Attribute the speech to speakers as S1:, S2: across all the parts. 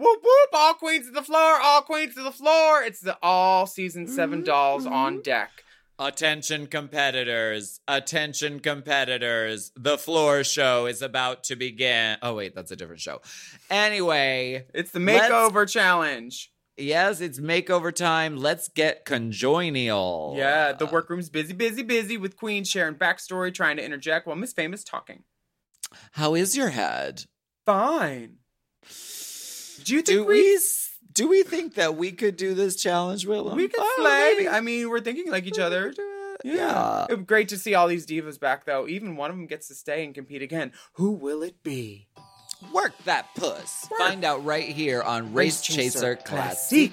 S1: Whoop whoop! All queens to the floor! All queens to the floor! It's the all season seven mm-hmm, dolls mm-hmm. on deck.
S2: Attention competitors, attention competitors. The floor show is about to begin. Oh wait, that's a different show. Anyway,
S1: It's the
S2: Let's-
S1: makeover challenge.
S2: yes, it's makeover time. Let's get conjoinial.
S1: Yeah, the workroom's busy, busy, busy with Queen sharing backstory, trying to interject while Miss Famous talking.
S2: How is your head?
S1: Fine. Do you think
S2: Do we s- do we think that we could do this challenge, Willam?
S1: we could
S2: Oh,
S1: slay? I mean, we're thinking like each other.
S2: Yeah.
S1: Be great to see all these divas back, though. Even one of them gets to stay and compete again. Who will it be?
S2: Work that puss.
S1: Work.
S2: Find out right here on Race,
S1: Race
S2: Chaser,
S1: Chaser
S2: Classique.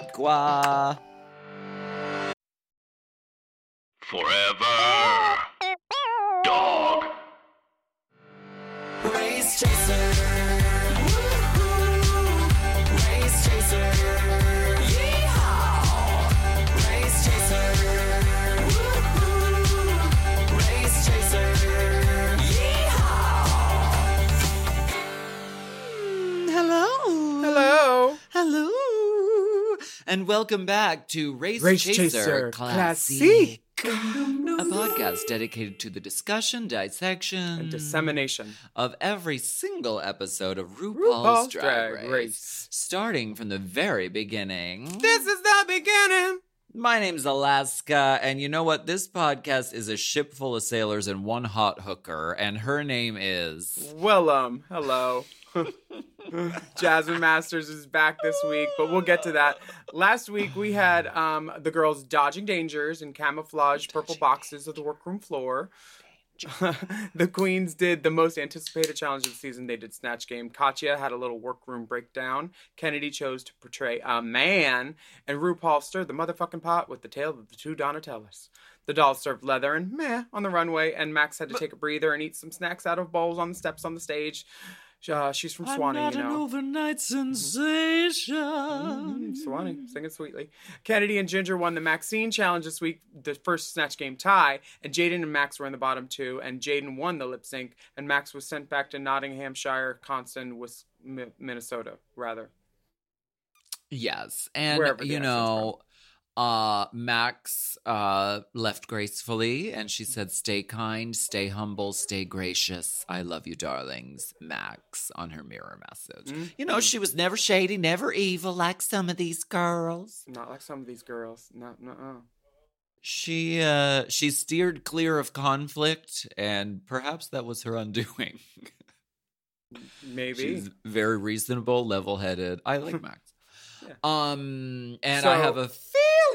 S3: Forever.
S2: Hello. And welcome back to Race,
S1: Race
S2: Chaser,
S1: Chaser
S2: Classique. A podcast dedicated to the discussion, dissection,
S1: And dissemination.
S2: of every single episode of RuPaul's,
S1: RuPaul's
S2: Drag,
S1: Drag
S2: Race,
S1: Race.
S2: starting from the very beginning.
S1: This is the beginning.
S2: My name's Alaska, and you know what? This podcast is a ship full of sailors and one hot hooker, and her name is.
S1: Well, um, hello. Jasmine Masters is back this week, but we'll get to that. Last week we had um the girls dodging dangers in camouflage purple boxes of the workroom floor. the queens did the most anticipated challenge of the season. They did Snatch Game. Katya had a little workroom breakdown. Kennedy chose to portray a man, and RuPaul stirred the motherfucking pot with the tale of the two Donatellas. The dolls served leather and meh on the runway, and Max had to take a breather and eat some snacks out of bowls on the steps on the stage. Uh, she's from Swanee, you know.
S2: overnight sensation.
S1: Mm, Swanee, singing sweetly. Kennedy and Ginger won the maxi challenge this week, the first Snatch Game tie, and Jaidynn and Max were in the bottom two, and Jaidynn won the lip sync, and Max was sent back to Nottinghamshire, Constant, Wis- Mi- Minnesota, rather.
S2: Yes, and
S1: Wherever
S2: you know, uh, Max uh left gracefully, and she said, "Stay kind, stay humble, stay gracious. I love you, darlings." Max on her mirror message.
S1: Mm-hmm.
S2: You know, she was never shady, never evil like some of these girls.
S1: Not like some of these girls. No, no, uh.
S2: She uh she steered clear of conflict, and perhaps that was her undoing.
S1: Maybe.
S2: She's very reasonable, level-headed. I like Max.
S1: Yeah.
S2: Um, and I have a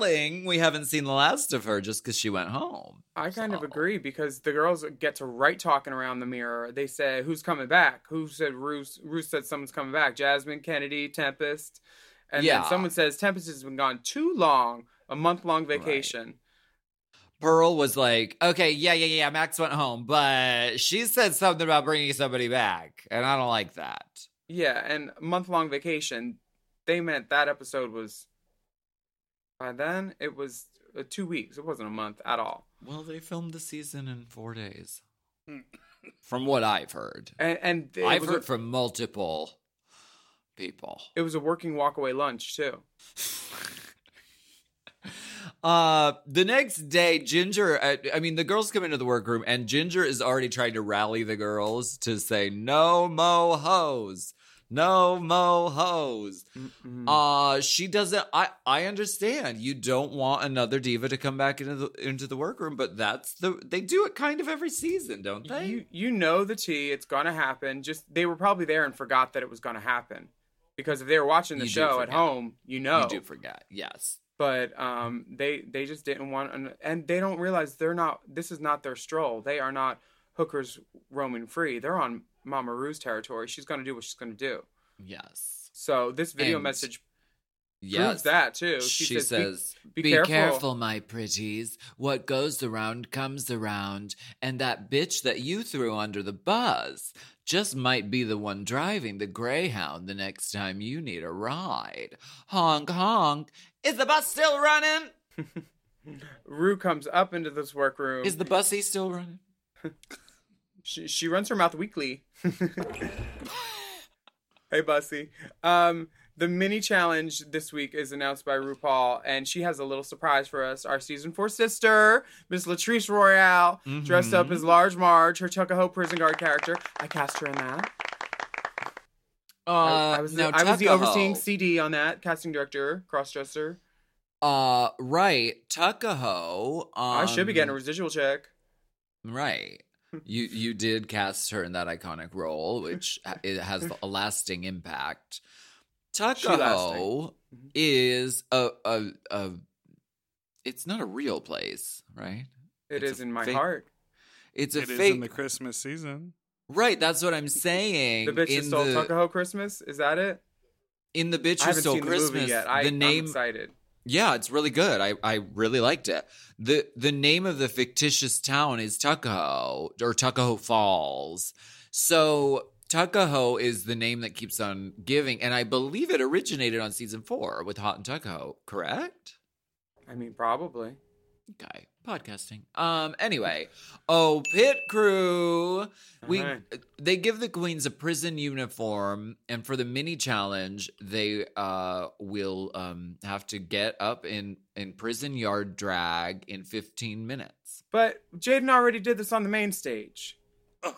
S2: feeling we haven't seen the last of her just because she went home.
S1: I kind of agree because the girls get to right talking around the mirror. They say, "Who's coming back?" Who said Ruth? Ruth said someone's coming back. Jasmine, Kennedy, Tempest, and
S2: Yeah.
S1: then someone says Tempest has been gone too long, a month long vacation.
S2: Pearl was like, "Okay, yeah, yeah, yeah, Max went home, but she said something about bringing somebody back, and I don't like that."
S1: Yeah, and month long vacation. They meant that episode was. By then, it was uh, two weeks. It wasn't a month at all.
S2: Well, they filmed the season in four days, from what I've heard.
S1: And and it
S2: I've
S1: was
S2: heard
S1: a,
S2: from multiple people.
S1: it was a working walkaway lunch too.
S2: Uh, the next day, Ginger, I, I mean, the girls come into the workroom and Ginger is already trying to rally the girls to say, no mo hoes. No mo hoes.
S1: Mm-mm.
S2: Uh, she doesn't, I, I understand you don't want another diva to come back into the, into the workroom, but that's the, they do it kind of every season, don't they?
S1: You you know the tea. It's gonna happen. Just they were probably there and forgot that it was gonna happen. Because if they were watching the
S2: You
S1: show at home, you know.
S2: You do forget. Yes.
S1: But um, they they just didn't want, an, and they don't realize they're not. This is not their stroll. They are not hookers roaming free. They're on Mama Rue's territory. She's gonna do what she's gonna do.
S2: Yes.
S1: So this video
S2: And-
S1: message
S2: Yes.
S1: proves that too.
S2: She,
S1: She,
S2: says,
S1: "Be-
S2: be,
S1: be
S2: careful.
S1: careful."
S2: my pretties. What goes around comes around. And that bitch that you threw under the bus just might be the one driving the Greyhound the next time you need a ride. Honk, honk. Is the bus still running?
S1: Rue comes up into this workroom.
S2: Is the bussy still running?
S1: She, she runs her mouth weekly. hey, Bussy. Um, the mini challenge this week is announced by RuPaul, and she has a little surprise for us. Our season four sister, Miss Latrice Royale, dressed up as Large Marge, her Tuckahoe prison guard character. I cast her in that.
S2: Uh,
S1: I, I was,
S2: now,
S1: the, I was the overseeing CD on that, casting director, crossdresser.
S2: Uh, right, Tuckahoe. Um,
S1: I should be getting a residual check.
S2: Right. You you did cast her in that iconic role, which it has a lasting impact. Tuckahoe
S1: Mhm.
S2: is a, a a it's not a real place, right?
S1: It
S2: It's
S1: is in my
S2: fake-
S1: heart.
S2: It's a
S4: It is
S2: fake
S4: in the Christmas season.
S2: Right, that's what I'm saying.
S1: The bitch
S2: in
S1: that stole
S2: the,
S1: Tuckahoe Christmas. Is that it?
S2: in the bitch
S1: I
S2: who stole
S1: seen
S2: Christmas.
S1: the movie yet. I,
S2: the name
S1: I'm excited.
S2: Yeah, it's really good. I, I really liked it. The the name of the fictitious town is Tuckahoe or Tuckahoe Falls. So Tuckahoe is the name that keeps on giving, and I believe it originated on season four with Hot and Tuckahoe, correct?
S1: I mean, probably.
S2: Okay, podcasting. Um. Anyway, oh pit crew, we
S1: Alright.
S2: they give the queens a prison uniform, and for the mini challenge, they uh will um have to get up in in prison yard drag in fifteen minutes.
S1: But Jaidynn already did this on the main stage.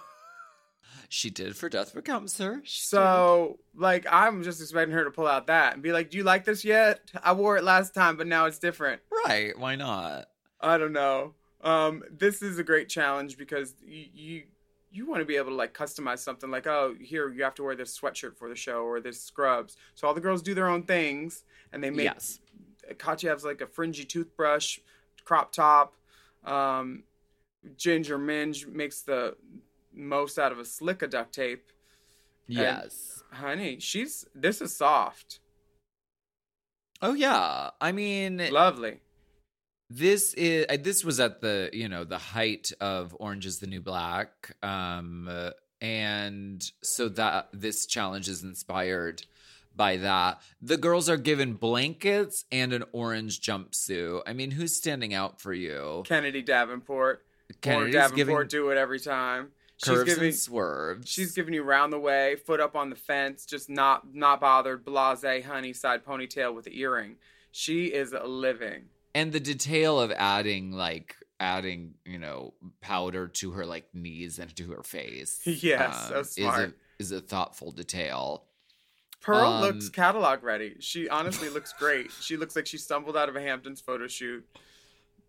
S2: She did for Death Becomes Her. She
S1: So, like, I'm just expecting her to pull out that and be like, "Do you like this yet? I wore it last time, but now it's different."
S2: right? Why not?
S1: I don't know. Um, this is a great challenge because you you, you want to be able to like customize something. Like, oh, here you have to wear this sweatshirt for the show or this scrubs. So all the girls do their own things, and they make
S2: yes.
S1: Katya has like a fringy toothbrush, crop top. Um, Ginger Minge makes the most out of a slick of duct tape.
S2: Yes.
S1: Honey, she's this is soft,
S2: Oh yeah. I mean,
S1: lovely.
S2: This is uh, this was at the you know the height of orange is the new black um uh, and so that this challenge is inspired by that the girls are given blankets and an orange jumpsuit i mean who's standing out for you
S1: Kennedy Davenport.
S2: Kennedy's
S1: or Davenport do it every time. She's
S2: curves
S1: giving
S2: and swerves
S1: she's giving you round the way, foot up on the fence, just not not bothered, blase honey side ponytail with the earring. She is living.
S2: And the detail of adding like adding you know powder to her like knees and to her face
S1: Yes, so
S2: um,
S1: smart.
S2: is a, is a thoughtful detail
S1: Pearl
S2: Um,
S1: looks catalog ready. She honestly looks great. She looks like she stumbled out of a Hamptons photo shoot.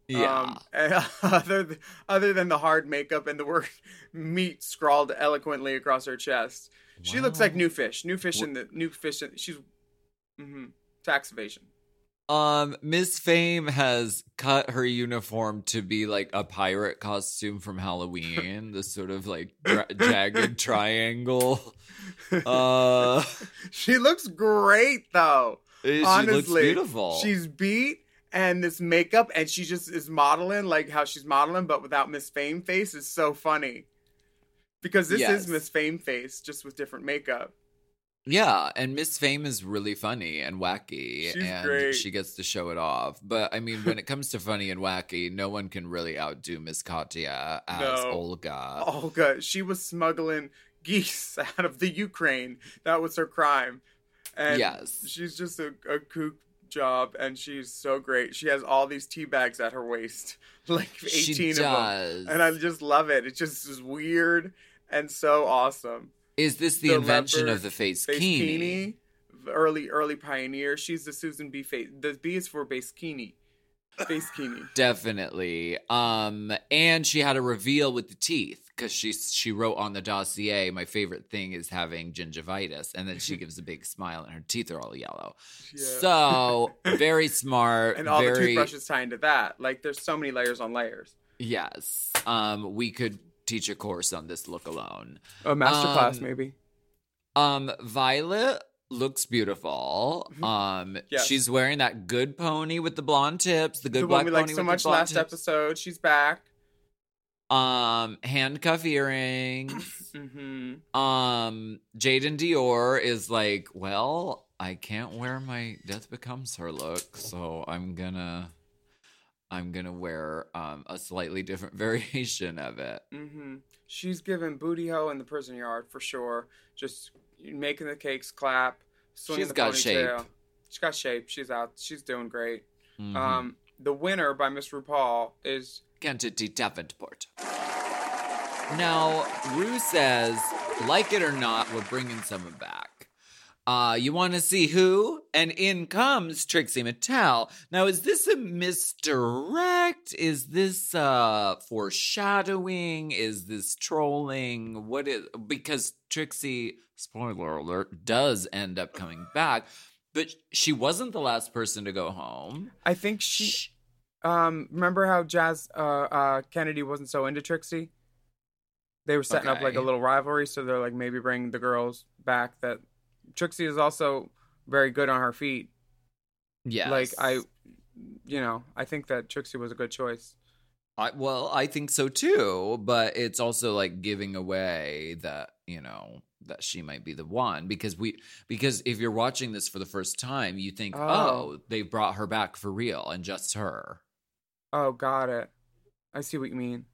S2: yeah
S1: Um, other th- other than the hard makeup and the word meat scrawled eloquently across her chest, she looks like new fish. New fish in the new fish. In, she's hmm tax evasion.
S2: Um, Miss Fame has cut her uniform to be like a pirate costume from Halloween, the sort of like dra- jagged triangle. Uh,
S1: She looks great though.
S2: she looks
S1: Honestly,
S2: beautiful.
S1: She's beat and this makeup, and she just is modeling like how she's modeling, but without Miss Fame face is so funny. Because this
S2: Yes.
S1: is Miss Fame face, just with different makeup.
S2: Yeah, and Miss Fame is really funny and wacky,
S1: She's
S2: and
S1: great.
S2: she gets to show it off. But I mean, when it comes to funny and wacky, no one can really outdo Miss Katya as
S1: No.
S2: Olga.
S1: Olga, she was smuggling geese out of the Ukraine. That was her crime. And
S2: Yes.
S1: she's just a, a kook job, and she's so great. She has all these tea bags at her waist, like
S2: She
S1: eighteen of them, and I just love it. It just is weird and so awesome.
S2: Is this the,
S1: the
S2: invention of the face
S1: Base
S2: kini?
S1: Kini, early early pioneer. She's the Susan B. Face. The B is for Base Kini. Base Kini.
S2: Definitely. Um, and she had a reveal with the teeth because she she wrote on the dossier. My favorite thing is having gingivitis, and then she gives a big smile, and her teeth are all yellow.
S1: Yeah.
S2: So very smart.
S1: and all the toothbrushes tie into that. Like there's so many layers on layers.
S2: yes. Um, we could teach a course on this look alone.
S1: A
S2: masterclass,
S1: maybe.
S2: Um, Violet looks beautiful. Um,
S1: Mm-hmm. Yes.
S2: she's wearing that good pony with the blonde tips, the good
S1: the
S2: black
S1: one we
S2: pony
S1: liked so
S2: with
S1: much
S2: the
S1: last
S2: tips.
S1: episode. She's back.
S2: Um, handcuff earrings.
S1: hmm
S2: um, Jaidynn Diore is like, well, I can't wear my Death Becomes Her look, so I'm gonna, I'm gonna wear um a slightly different variation of it.
S1: hmm She's giving booty hoe in the prison yard for sure. Just making the cakes clap,
S2: She's
S1: the
S2: got
S1: ponytail.
S2: shape.
S1: She's got shape. She's out. She's doing great.
S2: Mhm.
S1: Um, the winner by Miss RuPaul is
S2: Kennedy Davenport. Now, Rue says, like it or not, we're bringing someone back. Uh, you want to see who? And in comes Trixie Mattel. Now, is this a misdirect? Is this uh foreshadowing? Is this trolling? What is because Trixie, spoiler alert, does end up coming back, but she wasn't the last person to go home.
S1: I think she. Um, remember how Jazz uh, uh, Kennedy wasn't so into Trixie? They were setting up like a little rivalry, so they're like maybe bring the girls back. That Trixie is also very good on her feet.
S2: Yeah.
S1: Like I, you know, I think that Trixie was a good choice.
S2: I, well, I think so too, but it's also like giving away that you know that she might be the one because we because if you're watching this for the first time, you think,
S1: Oh.
S2: oh, they brought her back for real and just her.
S1: Oh, got it. I see what you mean.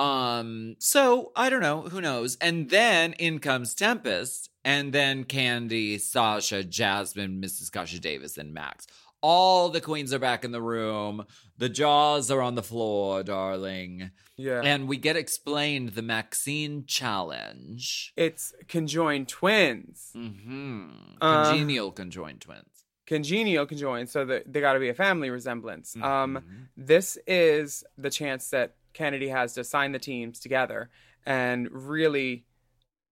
S2: Um, so I don't know, who knows? And then in comes Tempest, and then Kandy, Sasha, Jasmine, Mrs. Kasha Davis, and Max. All the queens are back in the room. The jaws are on the floor, darling.
S1: Yeah.
S2: And we get explained the maxi challenge.
S1: it's conjoined twins.
S2: Mm-hmm.
S1: Uh,
S2: Congenial conjoined twins.
S1: Congenial conjoined, so that they got to be a family resemblance. Um,
S2: Mhm.
S1: this is the chance that Kennedy has to sign the teams together and really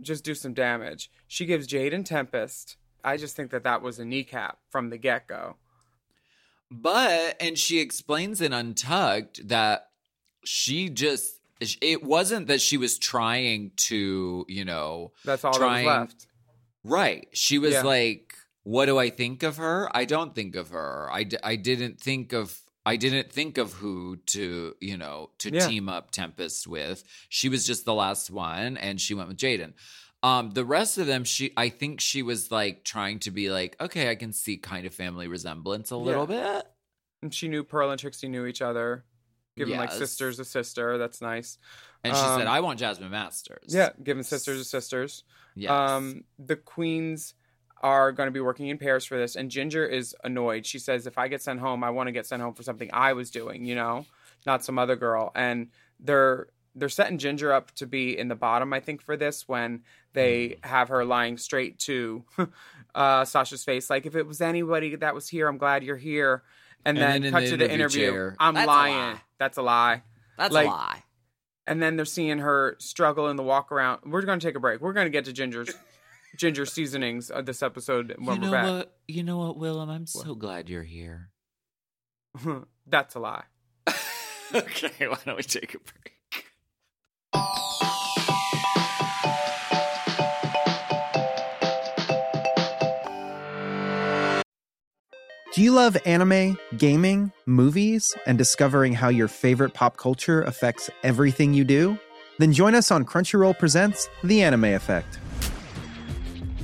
S1: just do some damage. She gives Jade and Tempest. I just think that that was a kneecap from the get go.
S2: But and she explains in Untucked that she just it wasn't that she was trying to, you know,
S1: That's all
S2: Trying-
S1: that left.
S2: right. She was
S1: Yeah.
S2: like, what do I think of her? I don't think of her. I, d- I didn't think of I didn't think of who to, you know, to
S1: Yeah.
S2: team up Tempest with. She was just the last one and she went with Jaidynn. Um, the rest of them, she I think she was like trying to be like, okay, I can see kind of family resemblance a little bit.
S1: And she knew Pearl and Trixie knew each other, giving like sisters a sister. That's nice.
S2: And she said,
S1: Um,
S2: I want Jasmine Masters.
S1: Yeah, giving sisters a sisters.
S2: Yes.
S1: Um, the queens are going to be working in pairs for this, and Ginger is annoyed. She says, "If I get sent home, I want to get sent home for something I was doing, you know, not some other girl." And they're they're setting Ginger up to be in the bottom, I think, for this when they
S2: Mm.
S1: have her lying straight to uh, Sasha's face, like, "If it was anybody that was here, I'm glad you're here." And,
S2: And
S1: then,
S2: then
S1: cut
S2: the
S1: to the
S2: interview
S1: interview.
S2: chair,
S1: I'm
S2: "That's
S1: lying.
S2: lie."
S1: That's a lie.
S2: That's
S1: like-
S2: a lie.
S1: And then they're seeing her struggle in the walk around. We're going to take a break. We're going to get to Ginger's ginger seasonings of this episode when
S2: you
S1: we're
S2: know
S1: back.
S2: what? You know what, Willam? I'm so glad you're here.
S1: That's a lie.
S2: okay, why don't we take a break?
S4: Do you love anime, gaming, movies, and discovering how your favorite pop culture affects everything you do? Then join us on Crunchyroll Presents The Anime Effect.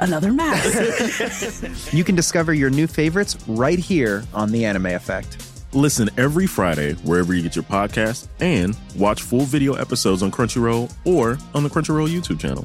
S5: another mask.
S4: you can discover your new favorites right here on The Anime Effect.
S6: Listen every Friday wherever you get your podcast and watch full video episodes on Crunchyroll or on the Crunchyroll YouTube channel.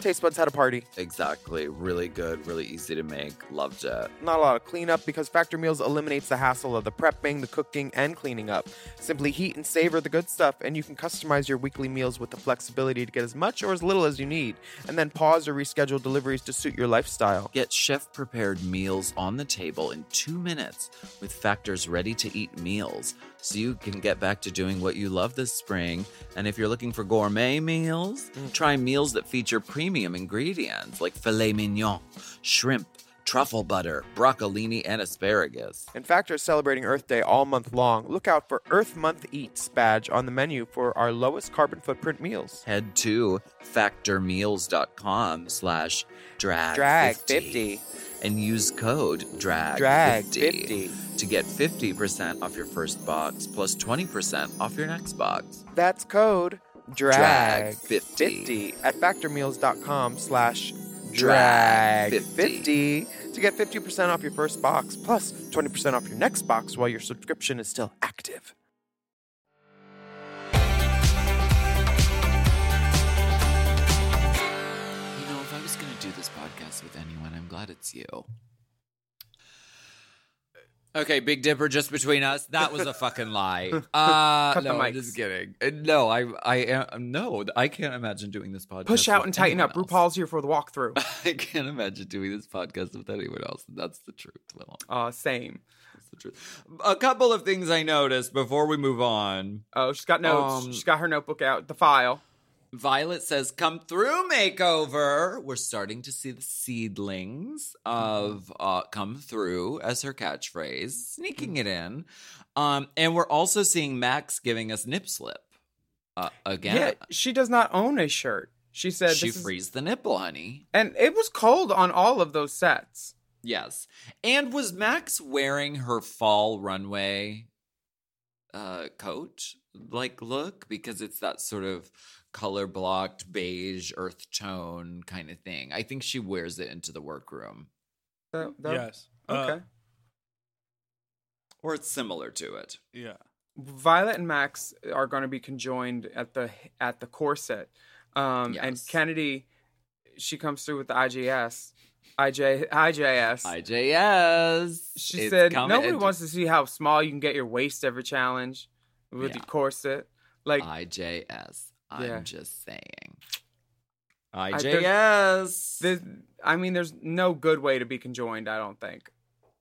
S7: Taste buds had a party.
S2: Exactly. Really good, really easy to make. Loved it.
S7: Not a lot of cleanup because Factor Meals eliminates the hassle of the prepping, the cooking, and cleaning up. Simply heat and savor the good stuff, and you can customize your weekly meals with the flexibility to get as much or as little as you need, and then pause or reschedule deliveries to suit your lifestyle.
S2: Get chef prepared meals on the table in two minutes with Factor's ready to eat meals so you can get back to doing what you love this spring. And if you're looking for gourmet meals, mm. try meals that feature premium ingredients like filet mignon, shrimp, truffle butter, broccolini, and asparagus.
S7: And Factor is celebrating Earth Day all month long. Look out for Earth Month Eats badge on the menu for our lowest carbon footprint meals.
S2: Head to factormeals.com slash drag
S7: Drag 50
S2: and use code drag,
S7: Drag
S2: 50 to get 50% off your first box plus 20% off your next box.
S7: That's code
S2: Drag
S7: drag
S2: 50.
S7: 50 at factormeals.com slash
S2: Drag
S7: drag 50 to get 50% off your first box plus 20% off your next box while your subscription is still active.
S2: You know, if I was going to do this podcast with anyone, I'm glad it's you. Okay, Big Dipper, just between us. That was a fucking lie. Uh,
S1: Cut the
S2: no, I'm just kidding. Uh, No, I, I am. No, I can't imagine doing this podcast.
S1: Push out and tighten up.
S2: else.
S1: RuPaul's here for the walkthrough.
S2: I can't imagine doing this podcast with anyone else. That's the truth. Well,
S1: Uh, same.
S2: that's the truth. A couple of things I noticed before we move on.
S1: Oh, she's got notes.
S2: Um,
S1: she's got her notebook out, the file.
S2: Violet says, "Come through, makeover." We're starting to see the seedlings of uh, "come through" as her catchphrase, sneaking it in, um, and we're also seeing Max giving us nip slip uh, again.
S1: Yeah, she does not own a shirt. She said
S2: she
S1: this is-
S2: the nipple, honey.
S1: and it was cold on all of those sets.
S2: Yes, and was Max wearing her fall runway uh, coat like look because it's that sort of color blocked beige earth tone kind of thing. I think she wears it into the workroom.
S1: That- that-
S8: yes.
S1: Okay.
S8: Uh,
S2: Or it's similar to it.
S8: yeah.
S1: Violet and Max are going to be conjoined at the at the corset, um, and Kennedy, she comes through with the IJS, IJ IJS.
S2: IJS.
S1: she
S2: It's
S1: said
S2: coming-
S1: nobody wants to see how small you can get your waist every challenge with the
S2: Yeah.
S1: corset. Like
S2: IJS. I'm
S1: Yeah.
S2: just saying.
S1: I-
S2: IJS.
S1: there's, I mean, there's no good way to be conjoined. I don't think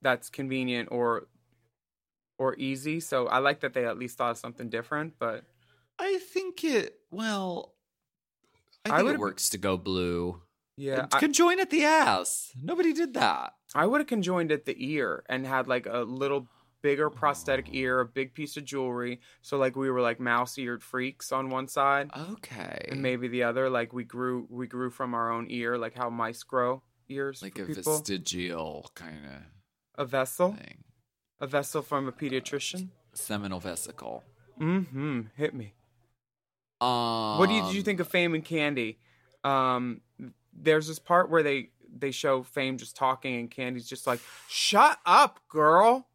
S1: that's convenient or or easy. So I like that they at least thought of something different. But
S2: I think it. Well, I
S1: I
S2: think it works to go blue.
S1: yeah,
S2: It
S1: I,
S2: Conjoin at the ass. Nobody did that.
S1: I would have conjoined at the ear and had like a little bigger prosthetic ear, a big piece of jewelry. So like we were like mouse eared freaks on one side,
S2: Okay.
S1: and maybe the other like we grew we grew from our own ear, like how mice grow ears.
S2: like a
S1: people.
S2: vestigial kind of
S1: a vessel,
S2: thing.
S1: a vessel from a pediatrician.
S2: Seminal vesicle.
S1: Mm-hmm. Hit me.
S2: Um,
S1: What do you, did you think of Fame and Kandy? Um, there's this part where they they show Fame just talking and Kandy's just like, "Shut up, girl."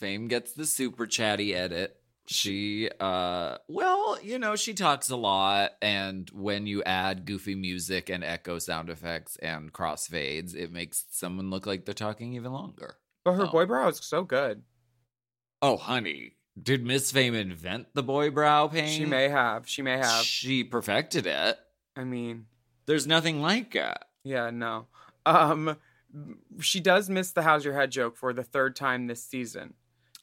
S2: Fame gets the super chatty edit. She, uh, well, you know, she talks a lot, and when you add goofy music and echo sound effects and crossfades, it makes someone look like they're talking even longer.
S1: But her boy brow is so good.
S2: Oh, honey, did Miss Fame invent the boy brow paint?
S1: She may have. She may have.
S2: She perfected it.
S1: I mean,
S2: There's nothing like it.
S1: yeah, no. Um, she does miss the "How's your head" joke for the third time this season.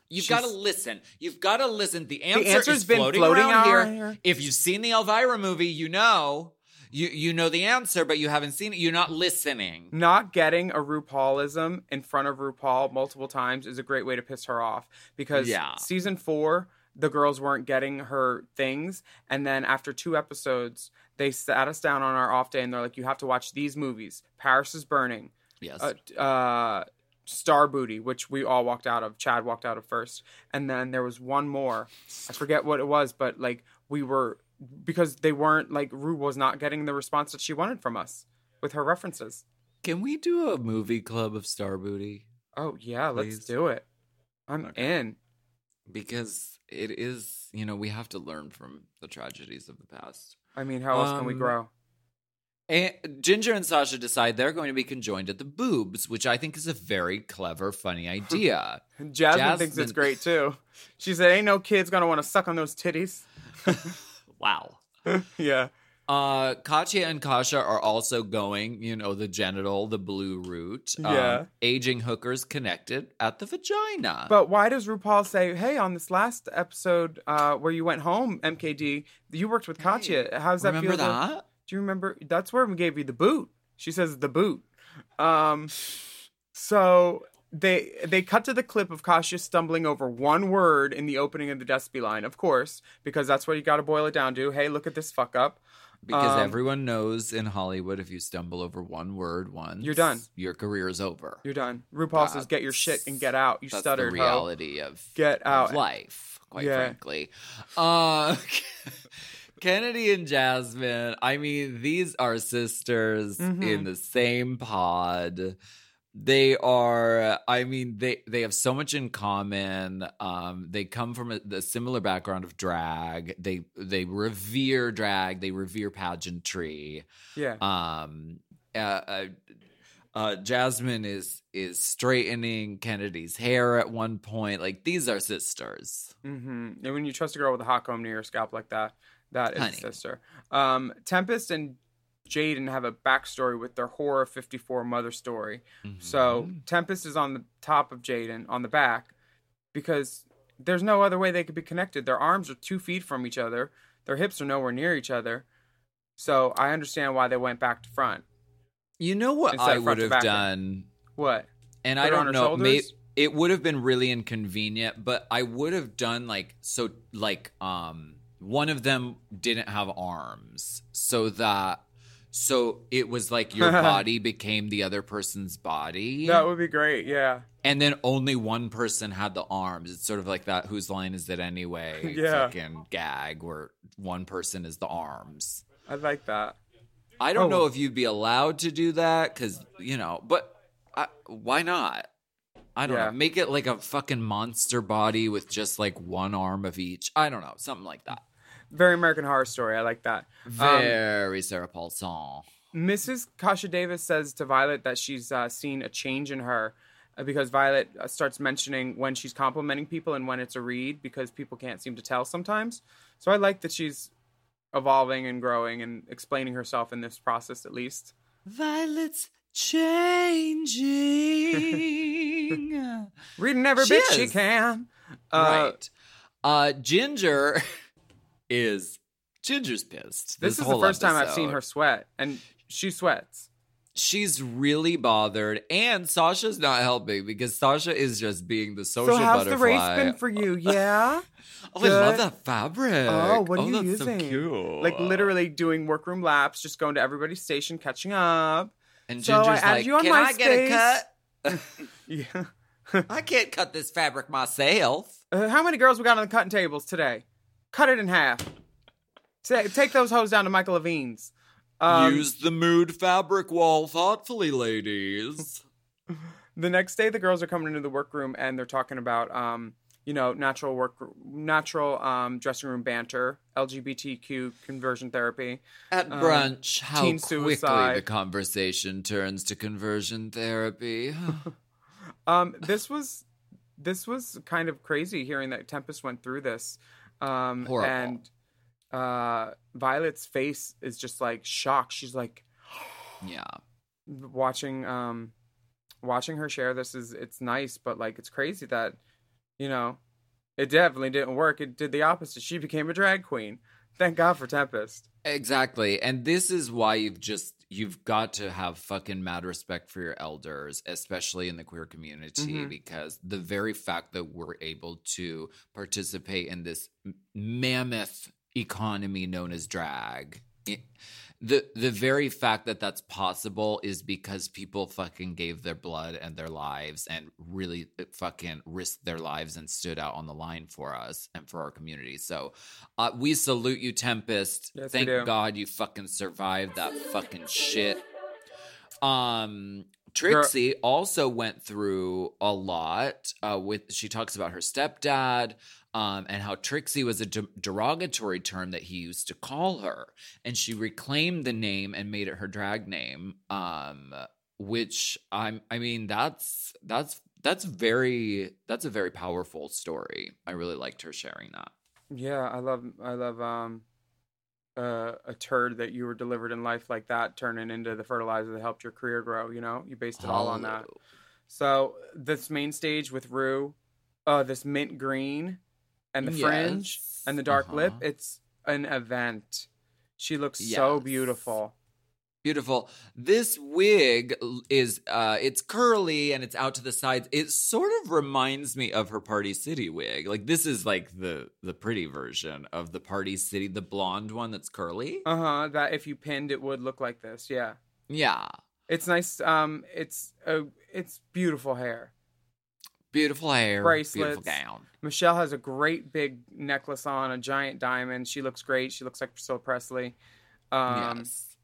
S2: You've
S1: She's-
S2: got to listen. You've got to listen. The answer
S1: answer's
S2: is
S1: been
S2: floating,
S1: floating
S2: around here.
S1: here.
S2: If you've seen the Elvira movie, you know. You you know the answer, but you haven't seen it. You're not listening.
S1: Not getting a RuPaulism in front of RuPaul multiple times is a great way to piss her off because
S2: Yeah.
S1: season four, the girls weren't getting her things. And then after two episodes, they sat us down on our off day and they're like, you have to watch these movies Paris is Burning,
S2: Yes.
S1: uh, uh, Starbooty, which we all walked out of. Chad walked out of first. And then there was one more. I forget what it was, but like we were, because they weren't, like, Ru was not getting the response that she wanted from us with her references.
S2: Can we do a movie club of Starbooty?
S1: Oh yeah, let's do it. I'm
S2: Okay.
S1: in.
S2: Because it is, you know, we have to learn from the tragedies of the past.
S1: I mean, how else can we
S2: Um,
S1: grow?
S2: And Ginger and Sasha decide they're going to be conjoined at the boobs, which I think is a very clever, funny idea.
S1: Jasmine, thinks it's great too. She said, "Ain't no kid's gonna want to suck on those titties."
S2: wow.
S1: yeah.
S2: Uh, Katya and Kasha are also going, you know, the genital, the blue route. Um,
S1: Yeah.
S2: Aging hookers connected at the vagina.
S1: But why does RuPaul say, "Hey, on this last episode uh, where you went home, MKD, you worked with Katya. How's that
S2: Remember
S1: feel?" to-
S2: that?
S1: Do you remember? That's where we gave you the boot. She says the boot. Um, so they they cut to the clip of Kasha stumbling over one word in the opening of the Despy line, of course, because that's what you got to boil it down to. Hey, look at this fuck up.
S2: Because
S1: Um,
S2: everyone knows in Hollywood, if you stumble over one word once,
S1: You're done.
S2: Your career is over.
S1: You're done. RuPaul says, "Get your shit and get out." You
S2: That's
S1: stuttered.
S2: the
S1: ho.
S2: reality of
S1: Get out.
S2: of life, quite
S1: Yeah.
S2: frankly. Uh, Kennedy and Jasmine. I mean, these are sisters
S1: Mhm.
S2: in the same pod. They are. I mean, they they have so much in common. Um, they come from a, the similar background of drag. They they revere drag. They revere pageantry.
S1: Yeah.
S2: Um, uh, uh, uh, Jasmine is is straightening Kennedy's hair at one point. Like these are sisters.
S1: Mm-hmm. And when you trust a girl with a hot comb near your scalp like that, that is
S2: Honey.
S1: sister. Um, Tempest and Jaidynn have a backstory with their horror 54 mother story. So
S2: Mm-hmm.
S1: Tempest is on the top of Jaidynn on the back because there's no other way they could be connected. Their arms are two feet from each other. Their hips are nowhere near each other. So I understand why they went back to front.
S2: You know what I would have done,
S1: What?
S2: and
S1: Put
S2: I don't know. May, it would have been really inconvenient, but I would have done like so. Like um, one of them didn't have arms, so that so it was like your body became the other person's body.
S1: That would be great. Yeah.
S2: And then only one person had the arms. It's sort of like that whose line is it anyway?
S1: Yeah.
S2: Fucking gag where one person is the arms.
S1: I like that.
S2: I don't
S1: Oh.
S2: know if you'd be allowed to do that because, you know, but I, why not? I don't
S1: Yeah.
S2: know. Make it like a fucking monster body with just like one arm of each. I don't know. Something like that.
S1: Very American Horror Story. I like that. Um,
S2: Very Sarah Paulson.
S1: Mrs. Kasha Davis says to Violet that she's uh, seen a change in her uh, because Violet uh, starts mentioning when she's complimenting people and when it's a read because people can't seem to tell sometimes. So I like that she's evolving and growing and explaining herself in this process at least.
S2: Violet's changing.
S1: Reading every
S2: She
S1: bit she can. Uh,
S2: right. Uh, Ginger is Ginger's pissed.
S1: This, is the first time I've seen her sweat, and she sweats.
S2: She's really bothered, and Sasha's not helping because Sasha is just being the social butterfly.
S1: so how's the race been for you? Yeah.
S2: Oh, I love that fabric.
S1: Oh, what are you
S2: that's
S1: using?
S2: So.
S1: Like literally doing workroom laps, just going to everybody's station, catching up.
S2: And
S1: So I
S2: Ginger's
S1: added
S2: like,
S1: you on
S2: "Can I get a cut?
S1: Yeah.
S2: I can't cut this fabric myself.
S1: Uh, how many girls we got on the cutting tables today? Cut it in half. Take those hoes down to Michael Levine's. Um,
S2: Use the mood fabric wall thoughtfully, ladies.
S1: the next day, the girls are coming into the workroom and they're talking about, um, you know, natural work, natural um, dressing room banter, LGBTQ conversion therapy.
S2: At
S1: um,
S2: brunch, how
S1: teen
S2: quickly
S1: suicide.
S2: the conversation turns to conversion therapy.
S1: Um, this was this was kind of crazy hearing that Tempest went through this. Um,
S2: Horrible.
S1: and uh, Violet's face is just like shocked. She's like
S2: yeah.
S1: watching um watching her share this is it's nice, but like it's crazy that you know it definitely didn't work. It did the opposite. She became a drag queen. Thank God for Tempest.
S2: Exactly. And this is why you've just you've got to have fucking mad respect for your elders, especially in the queer community
S1: Mhm.
S2: because the very fact that we're able to participate in this mammoth economy known as drag it- the the very fact that that's possible is because people fucking gave their blood and their lives and really uh, fucking risked their lives and stood out on the line for us and for our community. So uh, we salute you, Tempest.
S1: Yes,
S2: Thank. God you fucking survived that fucking shit. Um, Trixie also went through a lot uh, with she talks about her stepdad um, and how Trixie was a de- derogatory term that he used to call her and she reclaimed the name and made it her drag name um, which I'm I mean that's that's that's very that's a very powerful story. I really liked her sharing that.
S1: Yeah, I love I love um uh, a turd that you were delivered in life like that turning into the fertilizer that helped your career grow, you know? You based it all on that.
S2: Oh.
S1: So this main stage with Rue, uh this mint green and the fringe and the dark lip,
S2: Uh-huh.
S1: it's an event. She looks so beautiful.
S2: Beautiful. This wig is uh it's curly and it's out to the sides. It sort of reminds me of her Party City wig. Like this is like the the pretty version of the Party City, the blonde one that's curly.
S1: Uh-huh, that if you pinned it would look like this. Yeah.
S2: Yeah.
S1: It's nice um it's uh, it's beautiful hair.
S2: Beautiful hair,
S1: Bracelets.
S2: beautiful gown.
S1: Michelle has a great big necklace on, a giant diamond. She looks great. She looks like Priscilla Presley. Um,
S2: yes.